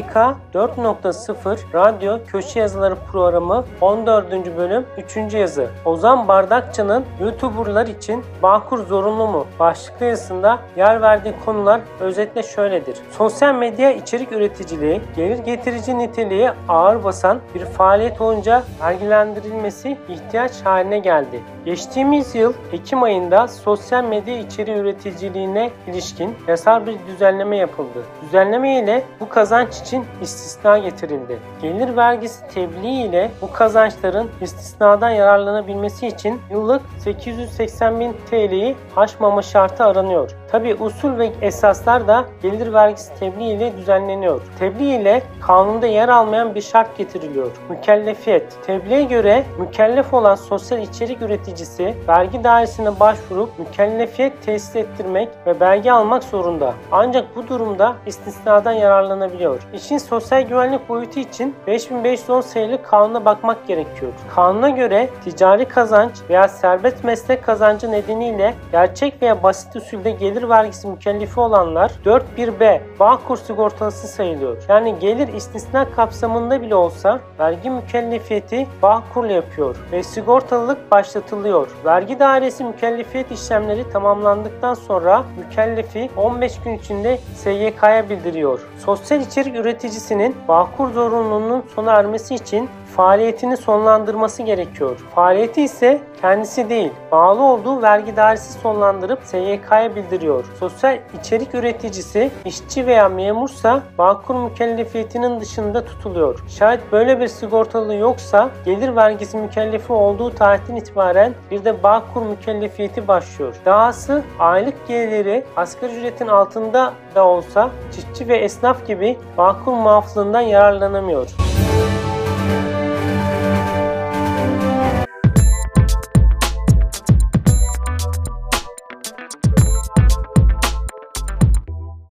SGK 4.0 Radyo Köşe Yazıları Programı 14. bölüm 3. yazı. Ozan Bardakçı'nın YouTuberlar için Bağkur zorunlu mu? başlıklı yazısında yer verdiği konular özetle şöyledir. Sosyal medya içerik üreticiliği, gelir getirici niteliği ağır basan bir faaliyet olunca vergilendirilmesi ihtiyaç haline geldi. Geçtiğimiz yıl Ekim ayında sosyal medya içeriği üreticiliğine ilişkin yasal bir düzenleme yapıldı. Düzenleme ile bu kazanç için istisna getirildi. Gelir vergisi tebliğ ile bu kazançların istisnadan yararlanabilmesi için yıllık 880 bin TL'yi aşmama şartı aranıyor. Tabi usul ve esaslar da gelir vergisi tebliğ ile düzenleniyor. Tebliğ ile kanunda yer almayan bir şart getiriliyor. Mükellefiyet. Tebliğe göre mükellef olan sosyal içerik üreticisi vergi dairesine başvurup mükellefiyet tesis ettirmek ve belge almak zorunda. Ancak bu durumda istisnadan yararlanabiliyor. İşin sosyal güvenlik boyutu için 5510 sayılı kanuna bakmak gerekiyor. Kanuna göre ticari kazanç veya serbest meslek kazancı nedeniyle gerçek veya basit usulde gelir vergisi mükellefi olanlar 4.1b Bağkur sigortalısı sayılıyor. Yani gelir istisna kapsamında bile olsa vergi mükellefiyeti Bağkur'la yapıyor ve sigortalılık başlatılıyor. Vergi dairesi mükellefiyet işlemleri tamamlandıktan sonra mükellefi 15 gün içinde SGK'ya bildiriyor. Sosyal içerik üreticisinin Bağkur zorunluluğunun sona ermesi için faaliyetini sonlandırması gerekiyor. Faaliyeti ise kendisi değil, bağlı olduğu vergi dairesi sonlandırıp SYK'ya bildiriyor. Sosyal içerik üreticisi işçi veya memursa Bağkur mükellefiyetinin dışında tutuluyor. Şayet böyle bir sigortalı yoksa gelir vergisi mükellefi olduğu tarihten itibaren bir de Bağkur mükellefiyeti başlıyor. Dahası aylık geliri asgari ücretin altında da olsa çiftçi ve esnaf gibi Bağkur muaflığından yararlanamıyor.